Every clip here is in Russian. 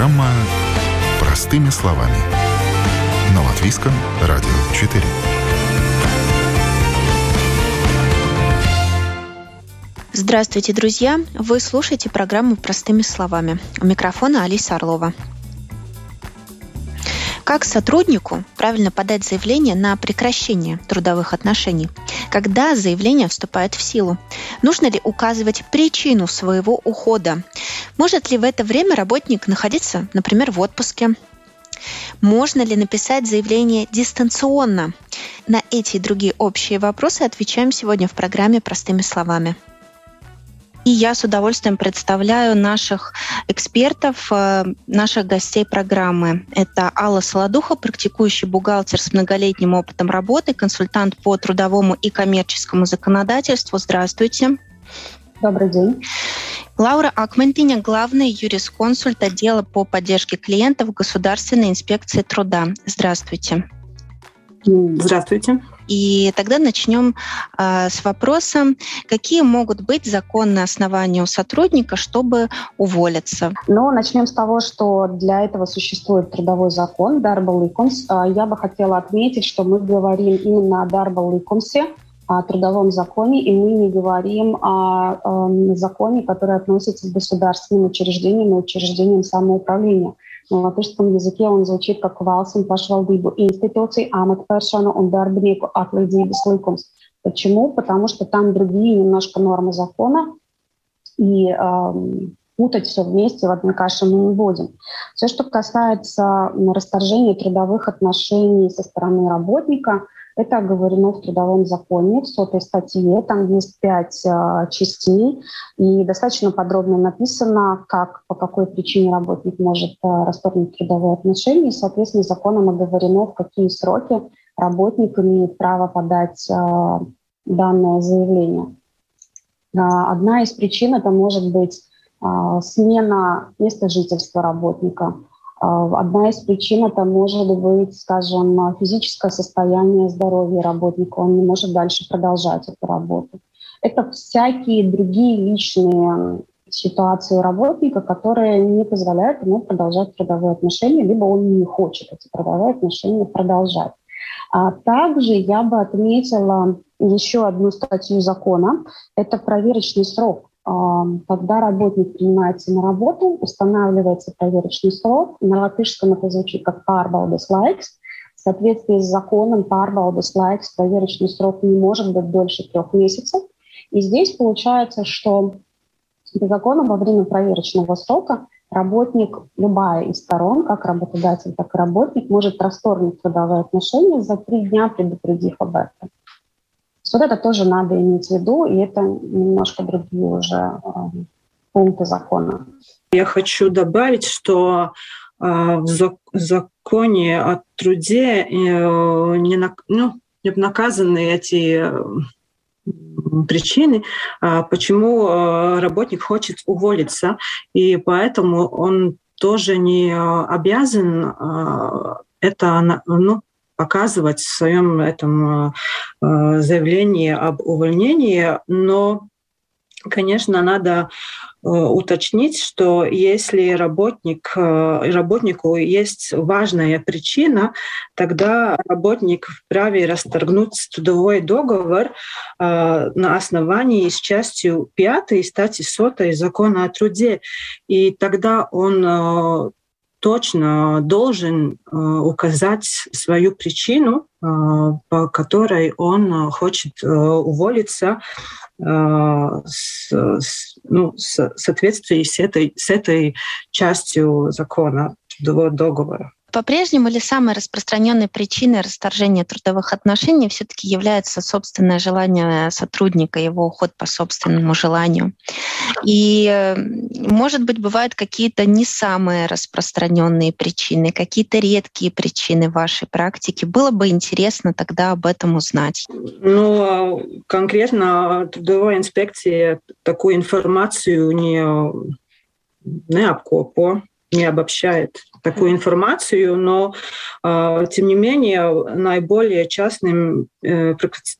Программа «Простыми словами». На Латвийском радио 4. Здравствуйте, друзья! Вы слушаете программу «Простыми словами». У микрофона Алиса Орлова. Как сотруднику правильно подать заявление на прекращение трудовых отношений? Когда заявление вступает в силу? Нужно ли указывать причину своего ухода? Может ли в это время работник находиться, например, в отпуске? Можно ли написать заявление дистанционно? На эти и другие общие вопросы отвечаем сегодня в программе «Простыми словами». И я с удовольствием представляю наших экспертов, э, наших гостей программы. Это Алла Солодуха, практикующий бухгалтер с многолетним опытом работы, консультант по трудовому и коммерческому законодательству. Здравствуйте. Добрый день. Лаура Акментиня, главный юрисконсульт отдела по поддержке клиентов Государственной инспекции труда. Здравствуйте. Здравствуйте. И тогда начнем э, с вопроса, какие могут быть законные основания у сотрудника, чтобы уволиться? Ну, начнем с того, что для этого существует трудовой закон Дарбал Ликумс. Я бы хотела отметить, что мы говорим именно о Дарбал Ликумсе, о трудовом законе, и мы не говорим о, о законе, который относится к государственным учреждениям и учреждениям самоуправления. На латышском языке он звучит как valsts un pašvaldību институции, amatpersonu un darbinieku atlīdzības likums. Почему? Потому что там другие немножко нормы закона, и эм, путать все вместе в одной каше мы не будем. Все, что касается расторжения трудовых отношений со стороны работника – это оговорено в Трудовом законе, в сотой статье. Там есть пять э, частей, и достаточно подробно написано, как, по какой причине работник может э, расторгнуть трудовые отношения. И, соответственно, законом оговорено, в какие сроки работник имеет право подать э, данное заявление. Одна из причин это может быть смена места жительства работника – одна из причин это может быть, скажем, физическое состояние здоровья работника. Он не может дальше продолжать эту работу. Это всякие другие личные ситуации работника, которые не позволяют ему продолжать трудовые отношения, либо он не хочет эти трудовые отношения продолжать. А также я бы отметила еще одну статью закона. Это проверочный срок когда работник принимается на работу, устанавливается проверочный срок. На латышском это звучит как pārbaudas laiks. В соответствии с законом pārbaudas laiks проверочный срок не может быть дольше трех месяцев. И здесь получается, что по закону во время проверочного срока работник, любая из сторон, как работодатель, так и работник, может расторгнуть трудовые отношения за три дня, предупредив об этом. Вот это тоже надо иметь в виду, и это немножко другие уже э, пункты закона. Я хочу добавить, что э, в законе о труде э, не, ну, наказаны эти причины, почему работник хочет уволиться, и поэтому он тоже не обязан это ну, показывать в своем этом э, э, заявлении об увольнении, но Конечно, надо э, уточнить, что если работник, работнику есть важная причина, тогда работник вправе расторгнуть трудовой договор на основании с частью 5 статьи 100 закона о труде. И тогда он точно должен э, указать свою причину, э, по которой он хочет э, уволиться с, ну, в соответствии с этой, с этой частью закона договора. По-прежнему ли самой распространенной причиной расторжения трудовых отношений все-таки является собственное желание сотрудника, его уход по собственному желанию? И, может быть, бывают какие-то не самые распространенные причины, какие-то редкие причины вашей практике. Было бы интересно тогда об этом узнать. Ну, а конкретно трудовой инспекции такую информацию не, не обкопо не обобщает такую информацию, но э, тем не менее наиболее частным э,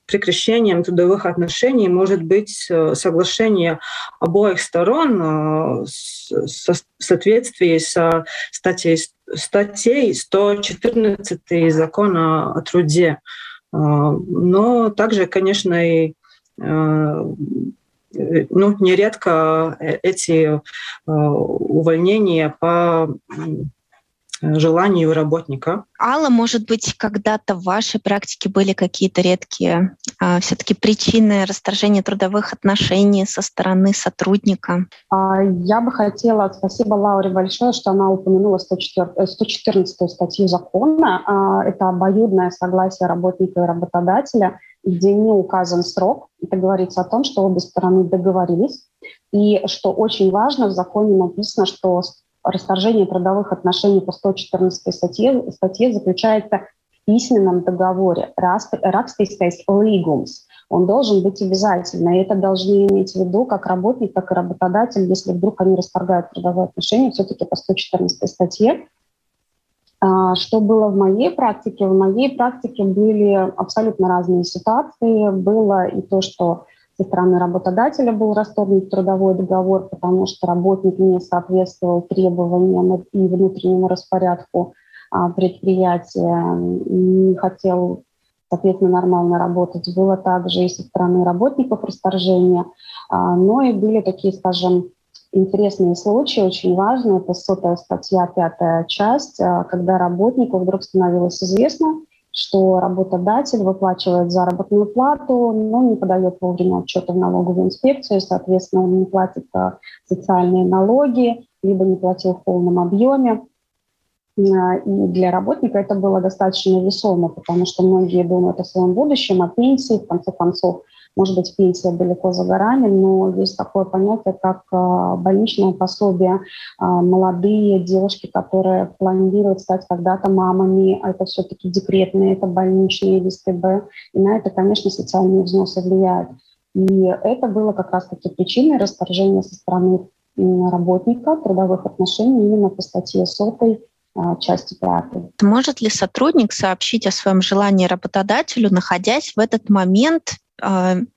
прекращением трудовых отношений может быть э, соглашение обоих сторон э, в соответствии со статьей, статьей 114 закона о труде. Но также, конечно, и ну, нередко эти увольнения по желанию работника. Алла, может быть, когда-то в вашей практике были какие-то редкие а, все-таки причины расторжения трудовых отношений со стороны сотрудника? А, я бы хотела, спасибо Лауре большое, что она упомянула 104, 114 э, статью закона. А, это обоюдное согласие работника и работодателя, где не указан срок. Это говорится о том, что обе стороны договорились. И что очень важно, в законе написано, что расторжение трудовых отношений по 114 статье, статье заключается в письменном договоре «Rakstistais līgums». Он должен быть обязательно. И это должны иметь в виду как работник, так и работодатель, если вдруг они расторгают трудовые отношения, все-таки по 114 статье. А, что было в моей практике? В моей практике были абсолютно разные ситуации. Было и то, что со стороны работодателя был расторгнут трудовой договор, потому что работник не соответствовал требованиям и внутреннему распорядку а, предприятия, не хотел, соответственно, нормально работать. Было также и со стороны работников расторжения, а, но и были такие, скажем, интересные случаи, очень важные. Это сотая статья, пятая часть, а, когда работнику вдруг становилось известно, что работодатель выплачивает заработную плату, но не подает вовремя отчеты в налоговую инспекцию, соответственно, он не платит а, социальные налоги, либо не платил в полном объеме. А, и для работника это было достаточно весомо, потому что многие думают о своем будущем, о пенсии, в конце концов, может быть, пенсия далеко за горами, но есть такое понятие, как а, больничное пособие. А, молодые девушки, которые планируют стать когда-то мамами, а это все-таки декретные, это больничные или СТБ, и на это, конечно, социальные взносы влияют. И это было как раз-таки причиной расторжения со стороны работника трудовых отношений именно по статье сотой части пятой. Может ли сотрудник сообщить о своем желании работодателю, находясь в этот момент а,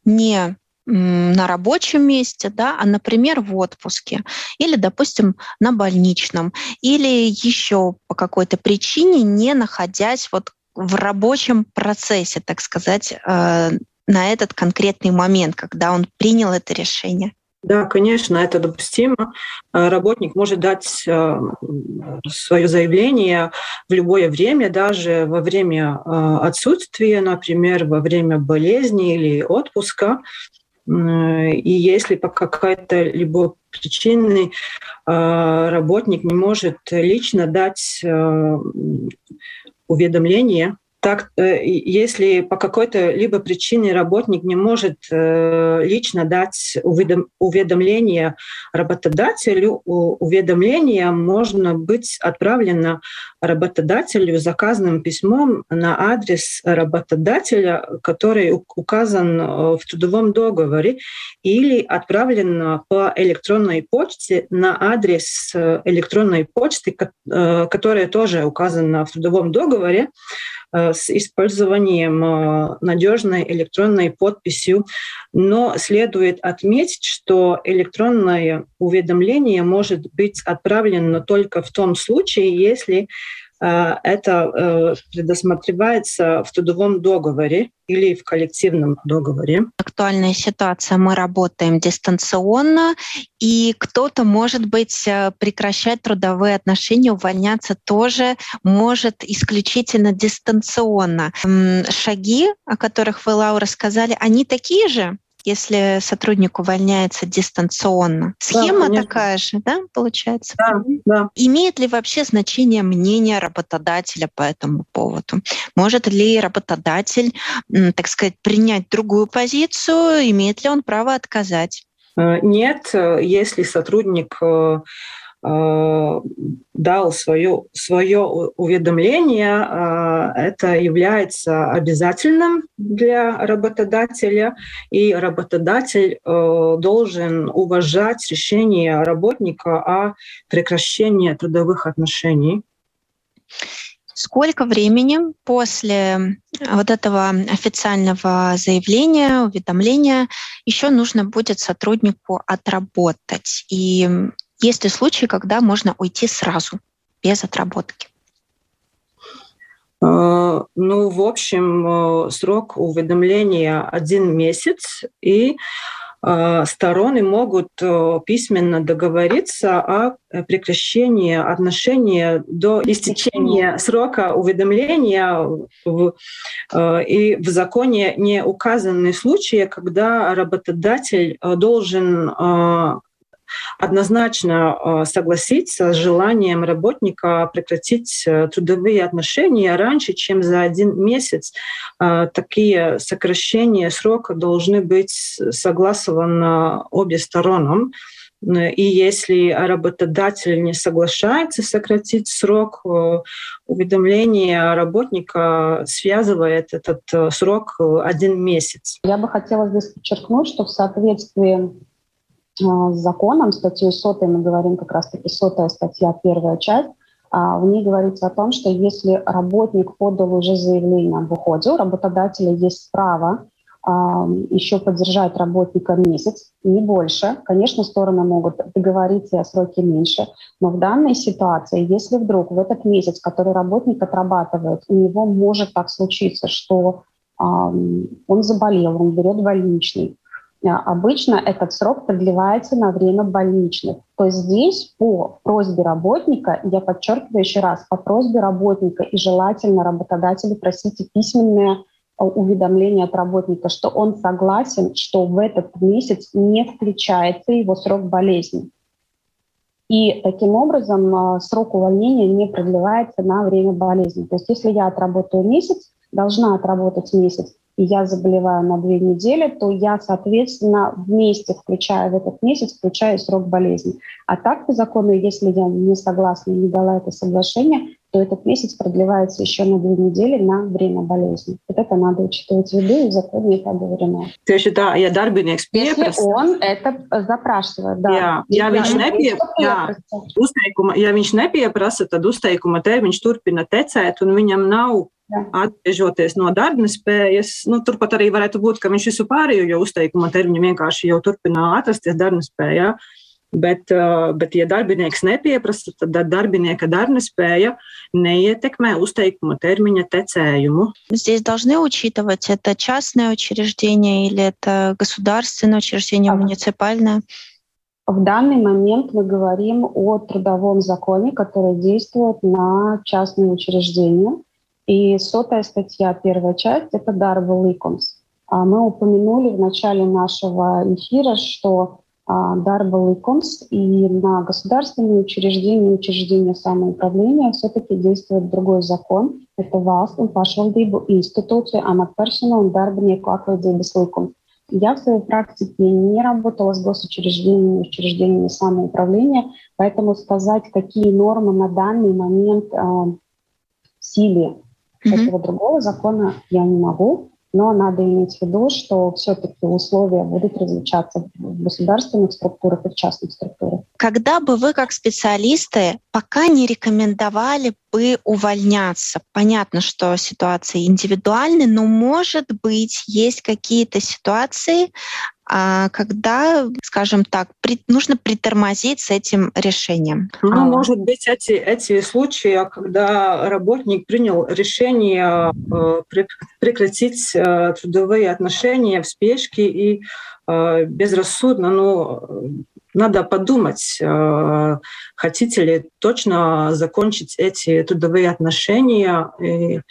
не на рабочем месте, да, а, например, в отпуске или, допустим, на больничном, или еще по какой-то причине не находясь вот в рабочем процессе, так сказать, а, на этот конкретный момент, когда он принял это решение. Да, конечно, это допустимо. А, работник может дать а, свое заявление в любое время, даже во время а, отсутствия, например, во время болезни или отпуска. И если по какой-то либо причине работник не может лично дать уведомление так, э, если по какой-то либо причине работник не может э, лично дать уведомление работодателю, уведомление можно быть отправлено работодателю заказным письмом на адрес работодателя, который указан э, в трудовом договоре, или отправлено по электронной почте на адрес электронной почты, которая тоже указана в трудовом договоре, с использованием э, надежной электронной подписью. Но следует отметить, что электронное уведомление может быть отправлено только в том случае, если Э, это э, предусматривается в трудовом договоре или в коллективном договоре. Актуальная ситуация. Мы работаем дистанционно, и кто-то, может быть, э, прекращать трудовые отношения, увольняться тоже может исключительно дистанционно. Шаги, о которых вы, Лаура, сказали, они такие же? Если сотрудник увольняется дистанционно. Схема да, такая же, да, получается? Да, да. Имеет ли вообще значение мнение работодателя по этому поводу? Может ли работодатель, так сказать, принять другую позицию? Имеет ли он право отказать? Э, нет, если сотрудник э, э, дал свое, свое уведомление, э, это является обязательным для работодателя, и работодатель э, должен уважать решение работника о прекращении трудовых отношений. Сколько времени после вот этого официального заявления, уведомления еще нужно будет сотруднику отработать? И есть ли случаи, когда можно уйти сразу, без отработки? А, ну, в общем, э, срок уведомления один месяц, и а, стороны могут э, письменно договориться о прекращении отношений до истечения срока уведомления. Э, и в законе не указаны случаи, когда работодатель э, должен однозначно э, согласиться с желанием работника прекратить э, трудовые отношения раньше, чем за один месяц. Э, такие сокращения срока должны быть согласованы обе стороны. И если работодатель не соглашается сократить срок, уведомление работника связывает этот срок один месяц. Я бы хотела здесь подчеркнуть, что в соответствии с законом, статьей сотой мы говорим как раз-таки сотая статья, первая часть, а, в ней говорится о том, что если работник подал уже заявление об уходе, у работодателя есть право а, еще поддержать работника месяц, не больше. Конечно, стороны могут договориться о сроке меньше, но в данной ситуации, если вдруг в этот месяц, который работник отрабатывает, у него может так случиться, что он заболел, он берет больничный, а, обычно этот срок продлевается на время больничных. То есть здесь по просьбе работника, я подчеркиваю еще раз, по просьбе работника и желательно работодателю просите письменное а, уведомление от работника, что он согласен, что в этот месяц не включается его срок болезни. И таким образом а, срок увольнения не продлевается на время болезни. То есть если я отработаю месяц, должна отработать месяц, и я заболеваю на две недели, то я, соответственно, вместе, включая в этот месяц, включаю срок болезни. А так по закону, если я не согласна и не дала это соглашение, то этот месяц продлевается еще на две недели на время болезни. Вот это надо учитывать в виду, и в законе это оговорено. Tieši tā, ja darbinieks pieprasa... Если он это запрашивает, да. Jā, ja viņš, nepie, jā, uzteikuma, ja viņš nepieprasa, tad uzteikuma termiņš turpina tecēt, un viņam nav Atgriežoties no darba spējas, nu, turpat arī varētu būt, ka viņš visu pārējo jau uzteikuma termiņu vienkārši jau turpina atrasties darba spējā. Bet, bet, ja darbinieks nepieprasa, tad darbinieka darnespēja неетекме устейкума термина тецеюму. Здесь должны учитывать, это частное учреждение или это государственное учреждение, а. муниципальное? В данный момент мы говорим о трудовом законе, который действует на частные учреждения. И сотая статья, первая часть, это Darba Likums. А мы упомянули в начале нашего эфира, что Darba Likums и на государственные учреждения, учреждения самоуправления все-таки действует другой закон. Это valsts un pašvaldību институции amatpersonu un darbinieku atlīdzības likums. Я в своей практике не работала с госучреждениями, учреждениями самоуправления, поэтому сказать, какие нормы на данный момент э, в силе Mm-hmm. Этого другого закона я не могу, но надо иметь в виду, что все-таки условия будут различаться в государственных структурах и в частных структурах. Когда бы вы как специалисты пока не рекомендовали бы увольняться? Понятно, что ситуации индивидуальны, но, может быть, есть какие-то ситуации, а когда, скажем так, при, нужно притормозить с этим решением? Ну, а. может быть, эти, эти случаи, когда работник принял решение э, прекратить э, трудовые отношения в спешке и э, безрассудно, ну, надо подумать, хотите ли точно закончить эти трудовые отношения и,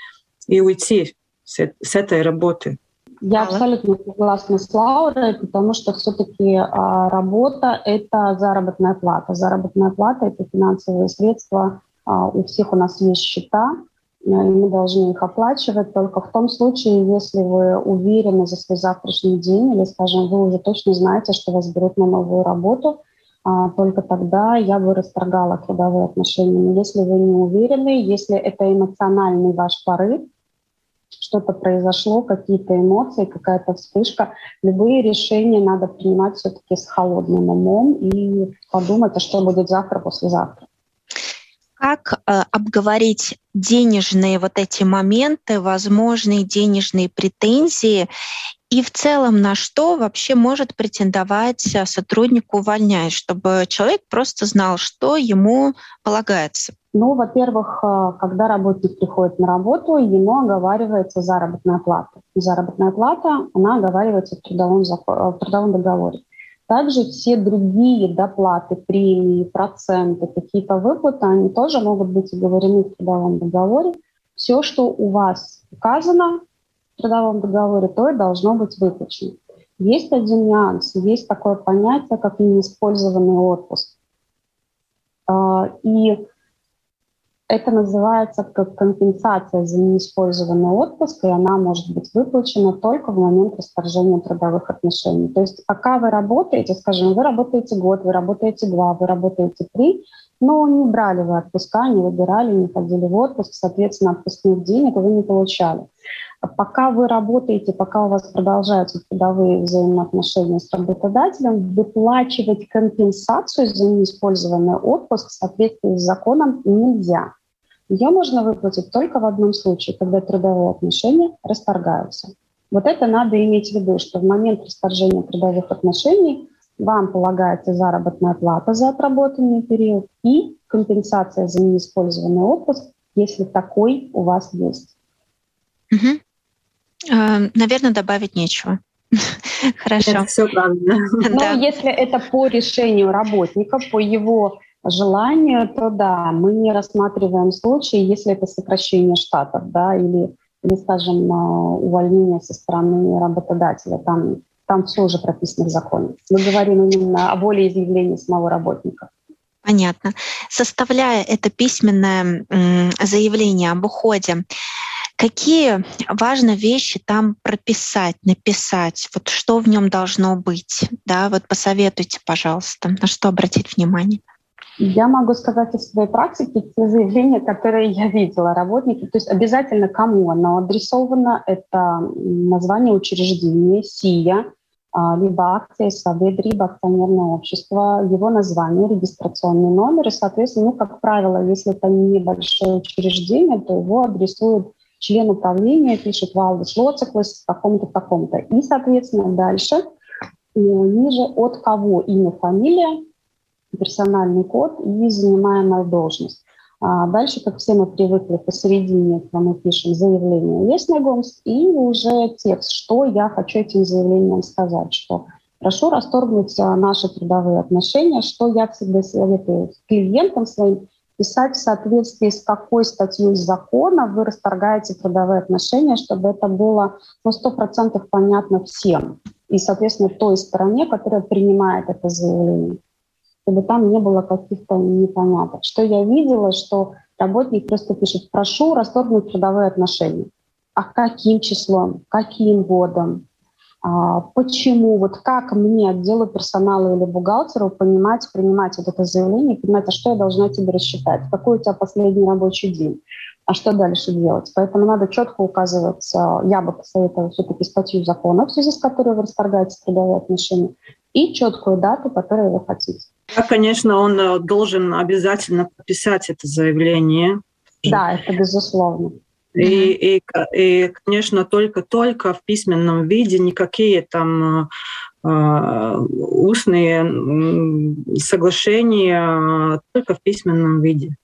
и уйти с, с этой работы. Я абсолютно согласна с Лаурой, потому что все-таки а, работа – это заработная плата. Заработная плата – это финансовые средства. А, у всех у нас есть счета, и мы должны их оплачивать только в том случае, если вы уверены за свой завтрашний день или, скажем, вы уже точно знаете, что вас берут на новую работу, а, только тогда я бы расторгала трудовые отношения. Но если вы не уверены, если это эмоциональный ваш порыв, что-то произошло, какие-то эмоции, какая-то вспышка, любые решения надо принимать все-таки с холодным умом и подумать, а что будет завтра, послезавтра. Как э, обговорить денежные вот эти моменты, возможные денежные претензии и в целом на что вообще может претендовать э, сотрудник, увольняясь, чтобы человек просто знал, что ему полагается? Ну, во-первых, э, когда работник приходит на работу, ему оговаривается заработная плата. заработная плата, она оговаривается в трудовом, в трудовом договоре. Также все другие доплаты, премии, проценты, какие-то выплаты, они тоже могут быть оговорены в трудовом договоре. Все, что у вас указано в трудовом договоре, то и должно быть выплачено. Есть один нюанс, есть такое понятие, как неиспользованный отпуск. А, и это называется как компенсация за неиспользованный отпуск, и она может быть выплачена только в момент расторжения трудовых отношений. То есть пока вы работаете, скажем, вы работаете год, вы работаете два, вы работаете три, но не брали вы отпуска, не выбирали, не ходили в отпуск, соответственно, отпускных денег вы не получали. Пока вы работаете, пока у вас продолжаются трудовые взаимоотношения с работодателем, выплачивать компенсацию за неиспользованный отпуск в соответствии с законом нельзя. Ее можно выплатить только в одном случае, когда трудовые отношения расторгаются. Вот это надо иметь в виду, что в момент расторжения трудовых отношений вам полагается заработная плата за отработанный период и компенсация за неиспользованный отпуск, если такой у вас есть. Угу. Наверное, добавить нечего. Хорошо. Это все правильно. Но если это по решению работника, по его желанию, то да, мы не рассматриваем случаи, если это сокращение штатов, да, или, или скажем, а, увольнение со стороны работодателя. Там, там все уже прописано в законе. Мы говорим именно о волеизъявлении самого работника. Понятно. Составляя это письменное заявление об уходе, какие важные вещи там прописать, написать? Вот что в нем должно быть? Да, вот посоветуйте, пожалуйста, на что обратить внимание. Я могу сказать из своей практики, те заявления, которые я видела, работники, то есть обязательно кому оно адресовано, это название учреждения, СИЯ, либо акция, совет, либо акционерное общество, его название, регистрационный номер, и, соответственно, ну, как правило, если это небольшое учреждение, то его адресует член управления, пишет Валдис Лоциклас, таком-то, таком-то. И, соответственно, дальше, э, ниже от кого имя, фамилия, персональный код и занимаемая должность. А дальше, как все мы привыкли, посередине этого мы пишем заявление «Лесногомс» и уже текст, что я хочу этим заявлением сказать, что прошу расторгнуть а, наши трудовые отношения, что я всегда советую клиентам своим писать в соответствии с какой статьей закона вы расторгаете трудовые отношения, чтобы это было ну, 100% понятно всем. И, соответственно, той стороне, которая принимает это заявление чтобы там не было каких-то непоняток. Что я видела, что работник просто пишет, прошу расторгнуть трудовые отношения. А каким числом, каким годом, а, почему, вот как мне, отделу персонала или бухгалтеру, понимать, принимать вот это заявление, понимать, а что я должна тебе рассчитать, какой у тебя последний рабочий день, а что дальше делать. Поэтому надо четко указывать, я бы посоветовала все-таки статью закона, в связи с которой вы расторгаете трудовые отношения, и четкую дату, которую вы хотите. Да, конечно, он э, должен обязательно подписать это заявление. Да, это безусловно. И, и, и конечно, только-только в письменном виде никакие там э, э устные соглашения, только в письменном виде.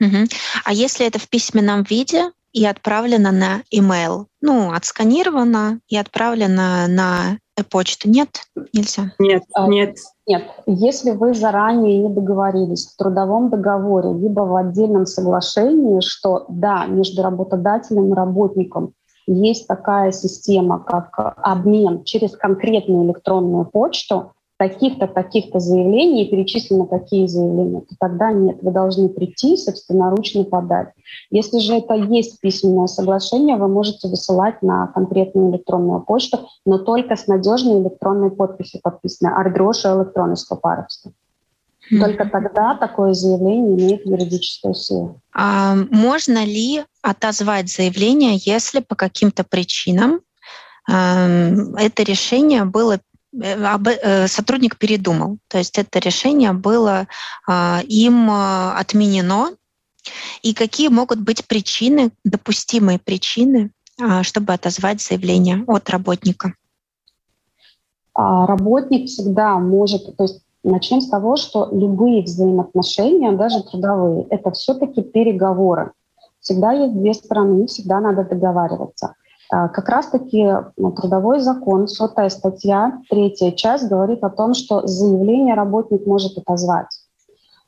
Угу. А если это в письменном виде и отправлено на email, ну, отсканировано и отправлено на почту, нет, нельзя? Нет, а, нет. Нет, если вы заранее не договорились в трудовом договоре, либо в отдельном соглашении, что да, между работодателем и работником есть такая система, как обмен через конкретную электронную почту, таких-то, таких-то заявлений, перечислены такие заявления, то тогда нет, вы должны прийти собственноручно подать. Если же это есть письменное соглашение, вы можете высылать на конкретную электронную почту, но только с надежной электронной подписью подписанной, ардроша электронной скопаровства. Mm-hmm. Только тогда такое заявление имеет юридическую силу. А можно ли отозвать заявление, если по каким-то причинам э, это решение было сотрудник передумал, то есть это решение было а, им отменено, и какие могут быть причины, допустимые причины, а, чтобы отозвать заявление от работника? А, работник всегда может, то есть начнем с того, что любые взаимоотношения, даже трудовые, это все-таки переговоры. Всегда есть две стороны, всегда надо договариваться. А, как раз-таки ну, трудовой закон, сотая статья, третья часть говорит о том, что заявление работник может отозвать.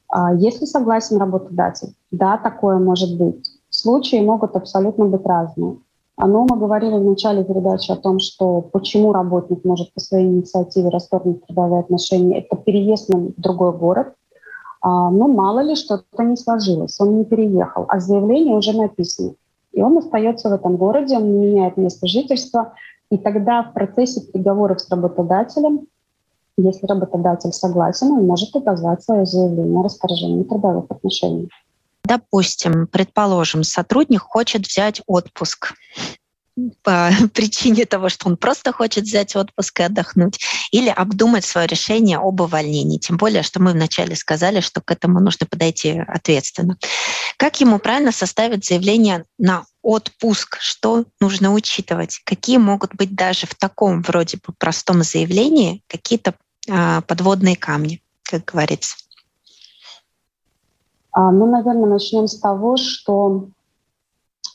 А, если согласен работодатель, да, такое может быть. Случаи могут абсолютно быть разные. Но мы говорили в начале передачи о том, что почему работник может по своей инициативе расторгнуть трудовые отношения. Это переезд в другой город. А, но мало ли что-то не сложилось, он не переехал, а заявление уже написано. И он остается в этом городе, он меняет место жительства. И тогда в процессе переговоров с работодателем, если работодатель согласен, он может отозвать свое заявление о расторжении трудовых отношений. Допустим, предположим, сотрудник хочет взять отпуск по причине того, что он просто хочет взять отпуск и отдохнуть, или обдумать свое решение об увольнении. Тем более, что мы вначале сказали, что к этому нужно подойти ответственно. Как ему правильно составить заявление на отпуск? Что нужно учитывать? Какие могут быть даже в таком вроде бы простом заявлении какие-то а, подводные камни, как говорится? А, ну, наверное, начнем с того, что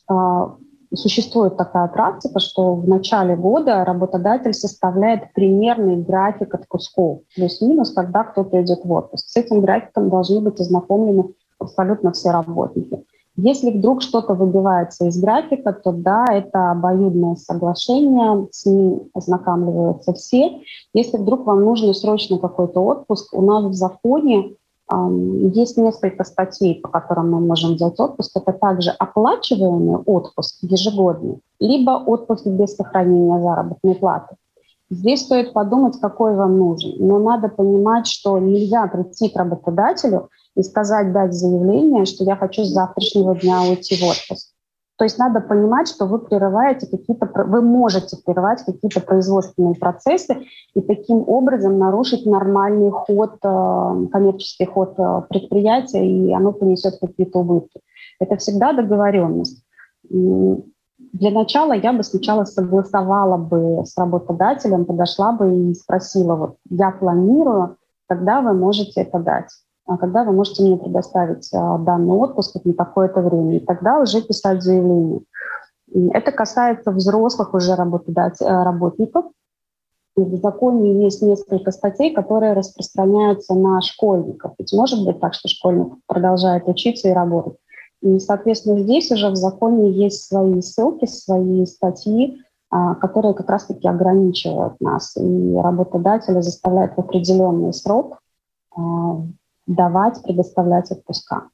а, существует такая практика, что в начале года работодатель составляет примерный график отпусков, плюс-минус, когда кто-то идет в отпуск. С этим графиком должны быть ознакомлены абсолютно все работники. Если вдруг что-то выбивается из графика, то да, это обоюдное соглашение, с ним ознакомливаются все. Если вдруг вам нужен срочно какой-то отпуск, у нас в законе есть несколько статей, по которым мы можем взять отпуск. Это также оплачиваемый отпуск ежегодный, либо отпуск без сохранения заработной платы. Здесь стоит подумать, какой вам нужен. Но надо понимать, что нельзя прийти к работодателю и сказать, дать заявление, что я хочу с завтрашнего дня уйти в отпуск. То есть надо понимать, что вы прерываете какие-то, вы можете прерывать какие-то производственные процессы и таким образом нарушить нормальный ход, э, коммерческий ход э, предприятия, и оно понесет какие-то убытки. Это всегда договоренность. Для начала я бы сначала согласовала бы с работодателем, подошла бы и спросила, вот я планирую, когда вы можете это дать. А когда вы можете мне предоставить а, данный отпуск на такое-то время, и тогда уже писать заявление. Это касается взрослых уже э, работников. В законе есть несколько статей, которые распространяются на школьников. Ведь может быть так, что школьник продолжает учиться и работать. И, соответственно, здесь уже в законе есть свои ссылки, свои статьи, а, которые как раз-таки ограничивают нас. И работодателя заставляют в определенный срок давать, предоставлять отпуска.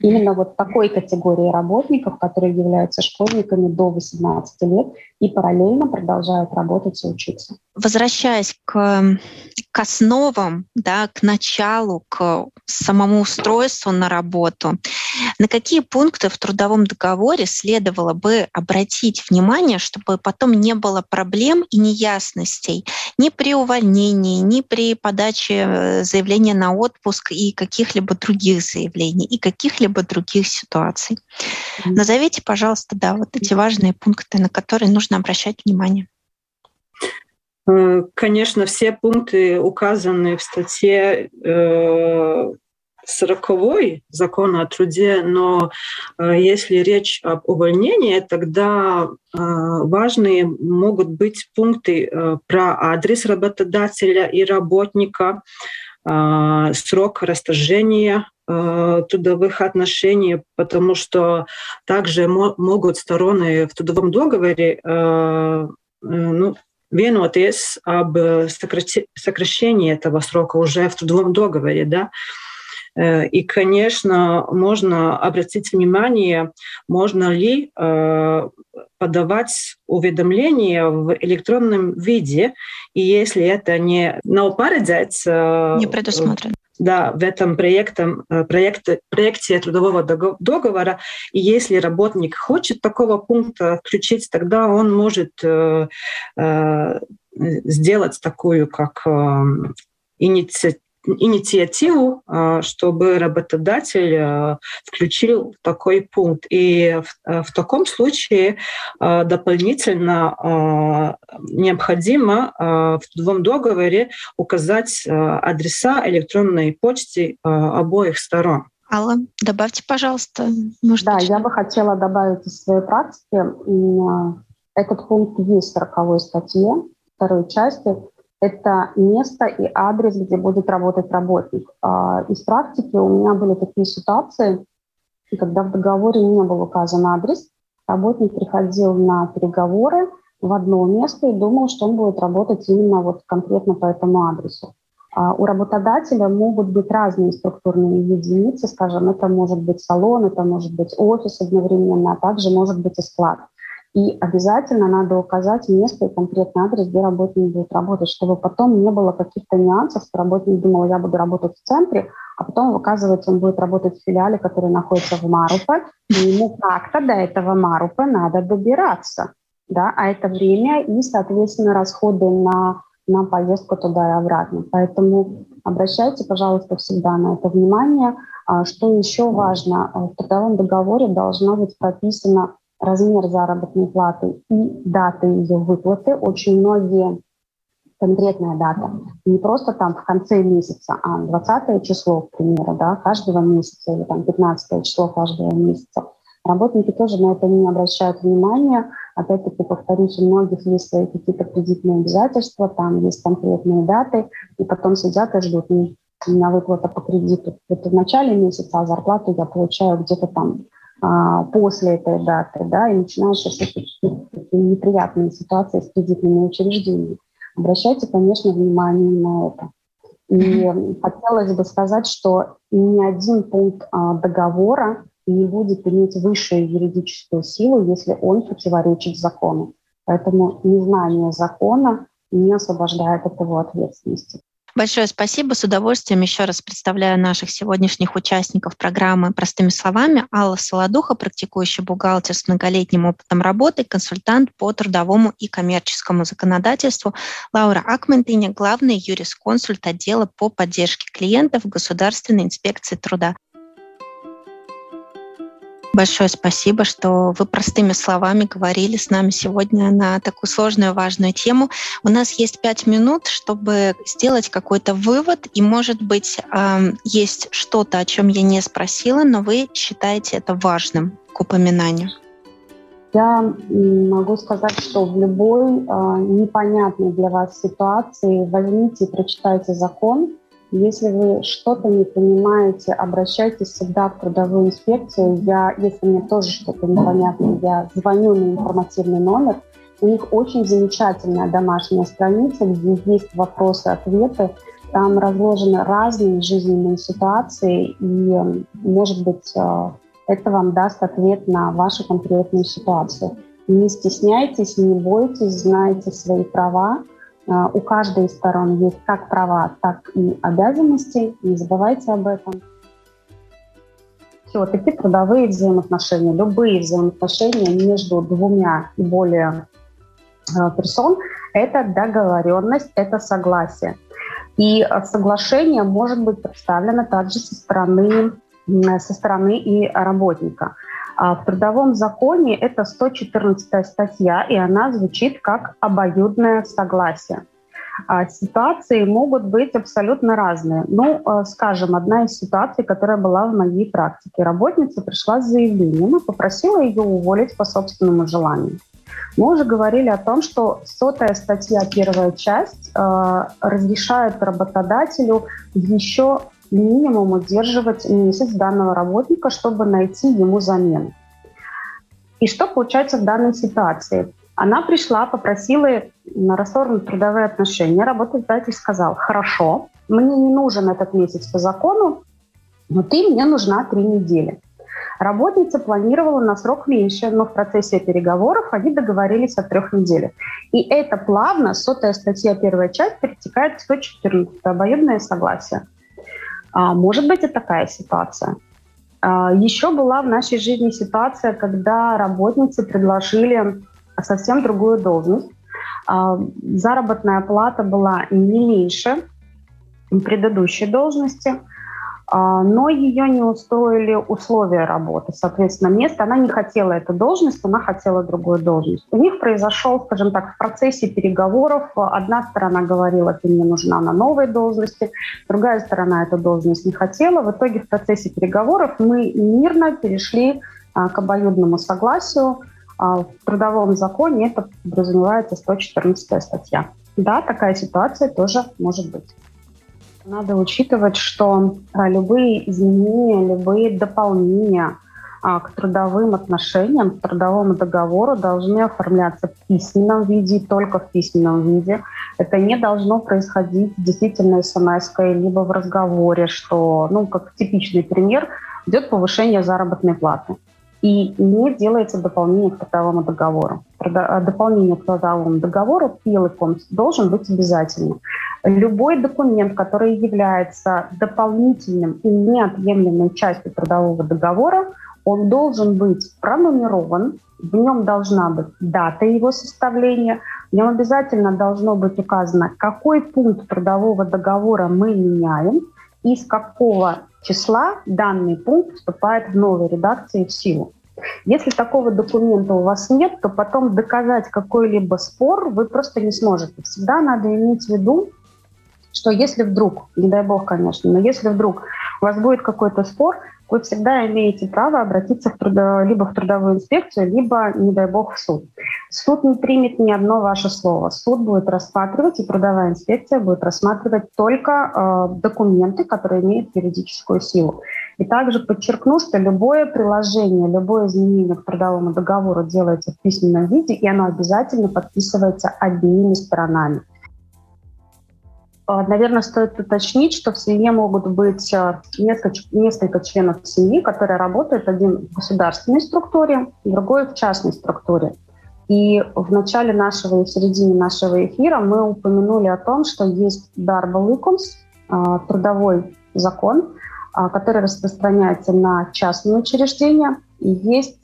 Именно вот такой категории работников, которые являются школьниками до 18 лет и параллельно продолжают работать и учиться. Возвращаясь к, к основам, да, к началу, к самому устройству на работу, на какие пункты в трудовом договоре следовало бы обратить внимание, чтобы потом не было проблем и неясностей ни при увольнении, ни при подаче э, заявления на отпуск и каких-либо других заявлений, и каких-либо других ситуаций. Назовите, пожалуйста, да, вот эти важные пункты, на которые нужно обращать внимание. Э, конечно, все пункты указаны в статье э, 40 закона о труде, но э, если речь об увольнении, тогда э, важные могут быть пункты э, про адрес работодателя и работника, э, срок расторжения э, трудовых отношений, потому что также могут стороны в трудовом договоре э, э, ну, vienoties об сокращении этого срока уже в трудовом договоре, да, Э, и, конечно, можно обратить внимание, можно ли э, подавать уведомления в электронном виде, и если это не не предусмотрено. Да, в этом проектом, э, проекте, проекте трудового договора. И если работник хочет такого пункта включить, тогда он может э, э, сделать такую как э, инициативу а, чтобы работодатель а, включил такой пункт. И в, а, в таком случае дополнительно необходимо в трудовом договоре указать адреса электронной почты обоих сторон. Алла, добавьте, пожалуйста. Может да, быть... я бы хотела добавить из своей практики. Этот пункт есть в 40 статье, второй части это место и адрес, где будет работать работник. А, из практики у меня были такие ситуации, когда в договоре не был указан адрес, работник приходил на переговоры в одно место и думал, что он будет работать именно вот конкретно по этому адресу. А у работодателя могут быть разные структурные единицы, скажем, это может быть салон, это может быть офис одновременно, а также может быть и склад. И обязательно надо указать место и конкретный адрес, где работник будет работать, чтобы потом не было каких-то нюансов, что работник думал, я буду работать в центре, а потом, оказывается, он будет работать в филиале, который находится в Марупе, и ему как-то до этого Марупе надо добираться. Да? А это время и, соответственно, расходы на, на поездку туда и обратно. Поэтому обращайте, пожалуйста, всегда на это внимание. А что еще важно, в трудовом договоре должна быть прописана размер заработной платы и дата ее выплаты. Очень многие конкретная дата. Не просто там в конце месяца, а 20 число, к примеру, да, каждого месяца или там 15 число каждого месяца. Работники тоже на это не обращают внимания. Опять-таки, повторюсь, у многих есть свои какие-то кредитные обязательства, там есть конкретные даты, и потом сидят и ждут. У меня выплата по кредиту это в начале месяца, а зарплату я получаю где-то там после этой даты, да, и начинаешь такие неприятные ситуации с кредитными учреждениями. Обращайте, конечно, внимание на это. И хотелось бы сказать, что ни один пункт а, договора не будет иметь высшую юридическую силу, если он противоречит закону. Поэтому незнание закона не освобождает от его ответственности. Большое спасибо. С удовольствием еще раз представляю наших сегодняшних участников программы «Простыми словами». Алла Солодуха, практикующий бухгалтер с многолетним опытом работы, консультант по трудовому и коммерческому законодательству. Лаура Акментыня, главный юрисконсульт отдела по поддержке клиентов Государственной инспекции труда. Большое спасибо, что вы простыми словами говорили с нами сегодня на такую сложную, важную тему. У нас есть пять минут, чтобы сделать какой-то вывод, и, может быть, есть что-то, о чем я не спросила, но вы считаете это важным к упоминанию. Я могу сказать, что в любой э, непонятной для вас ситуации возьмите и прочитайте закон, если вы что-то не понимаете, обращайтесь всегда в трудовую инспекцию. Я, если мне тоже что-то непонятно, я звоню на информативный номер. У них очень замечательная домашняя страница, где есть вопросы-ответы. Там разложены разные жизненные ситуации, и, может быть, э, это вам даст ответ на вашу конкретную ситуацию. Не стесняйтесь, не бойтесь, знайте свои права, у каждой из сторон есть как права, так и обязанности. Не забывайте об этом. Все-таки трудовые взаимоотношения, любые взаимоотношения между двумя и более а, персон – это договоренность, это согласие. И а, соглашение может быть представлено также со стороны, со стороны и работника. А в трудовом законе это 114 статья, и она звучит как обоюдное согласие. А ситуации могут быть абсолютно разные. Ну, э, скажем, одна из ситуаций, которая была в моей практике. Работница пришла с заявлением и попросила ее уволить по собственному желанию. Мы уже говорили о том, что сотая статья, первая часть, э, разрешает работодателю еще минимум удерживать месяц данного работника, чтобы найти ему замену. И что получается в данной ситуации? Она пришла, попросила на расторгнуть трудовые отношения. Работодатель сказал, хорошо, мне не нужен этот месяц по закону, но ты мне нужна три недели. Работница планировала на срок меньше, но в процессе переговоров они договорились о трех неделях. И это плавно, сотая статья, первая часть, перетекает в 114 обоюдное согласие. А, может быть и такая ситуация. А, еще была в нашей жизни ситуация, когда работницы предложили совсем другую должность. А, заработная плата была не меньше предыдущей должности – но ее не устроили условия работы, соответственно, место. Она не хотела эту должность, она хотела другую должность. У них произошел, скажем так, в процессе переговоров. Одна сторона говорила, ты мне нужна на новой должности, другая сторона эту должность не хотела. В итоге в процессе переговоров мы мирно перешли а, к обоюдному согласию. А, в трудовом законе это подразумевается 114 статья. Да, такая ситуация тоже может быть. Надо учитывать, что а, любые изменения, любые дополнения а, к трудовым отношениям, к трудовому договору должны оформляться в письменном виде, только в письменном виде. Это не должно происходить действительно смс либо в разговоре, что, ну, как типичный пример, идет повышение заработной платы. И не делается дополнение к трудовому договору. А, дополнение к трудовому договору пиликом должен быть обязательно. Любой документ, который является дополнительным и неотъемлемой частью трудового договора, он должен быть пронумерован, в нем должна быть дата его составления, в нем обязательно должно быть указано, какой пункт трудового договора мы меняем и с какого числа данный пункт вступает в новой редакции в силу. Если такого документа у вас нет, то потом доказать какой-либо спор вы просто не сможете. Всегда надо иметь в виду, что если вдруг, не дай бог, конечно, но если вдруг у вас будет какой-то спор, вы всегда имеете право обратиться в трудо, либо в трудовую инспекцию, либо, не дай бог, в суд. Суд не примет ни одно ваше слово. Суд будет рассматривать, и трудовая инспекция будет рассматривать только э, документы, которые имеют юридическую силу. И также подчеркну, что любое приложение, любое изменение к трудовому договору делается в письменном виде, и оно обязательно подписывается обеими сторонами. А, наверное, стоит уточнить, что в семье могут быть а, несколько, несколько членов семьи, которые работают, один в государственной структуре, другой в частной структуре. И в начале нашего и в середине нашего эфира мы упомянули о том, что есть Дарба а, трудовой закон, который распространяется на частные учреждения, и есть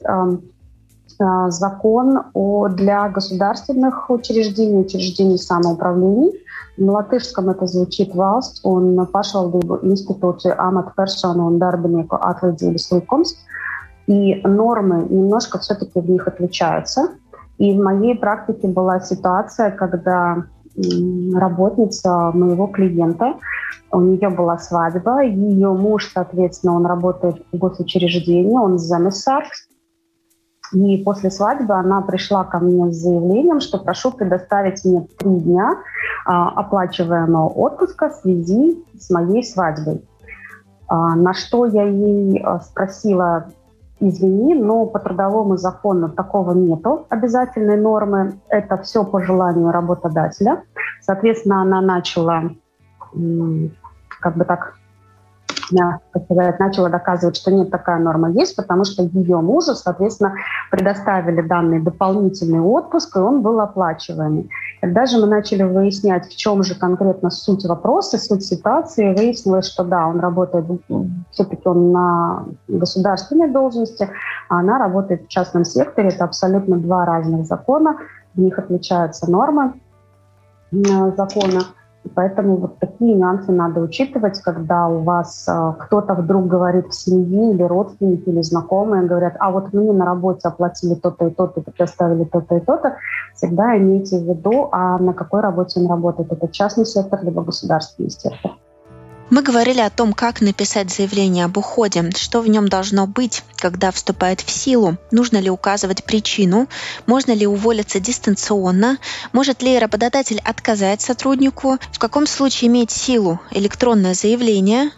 закон для государственных учреждений, учреждений самоуправлений – на латышском это звучит valsts un pašvaldību институции amatpersonu un darbinieku atlīdzības likums. И нормы немножко все-таки в них отличаются. И в моей практике была ситуация, когда работница моего клиента, у нее была свадьба, ее муж, соответственно, он работает в госучреждении, он замесарс, и после свадьбы она пришла ко мне с заявлением, что прошу предоставить мне три дня а, оплачиваемого отпуска в связи с моей свадьбой. А, на что я ей а, спросила, извини, но по трудовому закону такого нету обязательной нормы. Это все по желанию работодателя. Соответственно, она начала как бы так мягко сказать, начала доказывать, что нет, такая норма есть, потому что ее мужу, соответственно, предоставили данный дополнительный отпуск, и он был оплачиваемый. Когда же мы начали выяснять, в чем же конкретно суть вопроса, суть ситуации, выяснилось, что да, он работает, все-таки он на государственной должности, а она работает в частном секторе. Это абсолютно два разных закона, в них отличаются нормы закона. Поэтому вот такие нюансы надо учитывать, когда у вас э, кто-то вдруг говорит в семье или родственники, или знакомые, говорят, а вот мне на работе оплатили то-то и то-то, предоставили то-то и то-то, всегда имейте в виду, а на какой работе он работает. Это частный сектор, либо государственный сектор. Мы говорили о том, как написать заявление об уходе, что в нем должно быть, когда вступает в силу, нужно ли указывать причину, можно ли уволиться дистанционно, может ли работодатель отказать сотруднику, в каком случае имеет силу электронное заявление,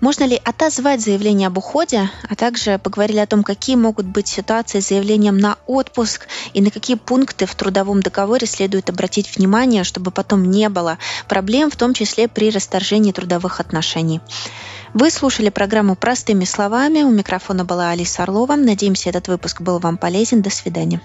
можно ли отозвать заявление об уходе, а также поговорили о том, какие могут быть ситуации с заявлением на отпуск и на какие пункты в трудовом договоре следует обратить внимание, чтобы потом не было проблем, в том числе при расторжении трудовых отношений отношений. Вы слушали программу «Простыми словами». У микрофона была Алиса Орлова. Надеемся, этот выпуск был вам полезен. До свидания.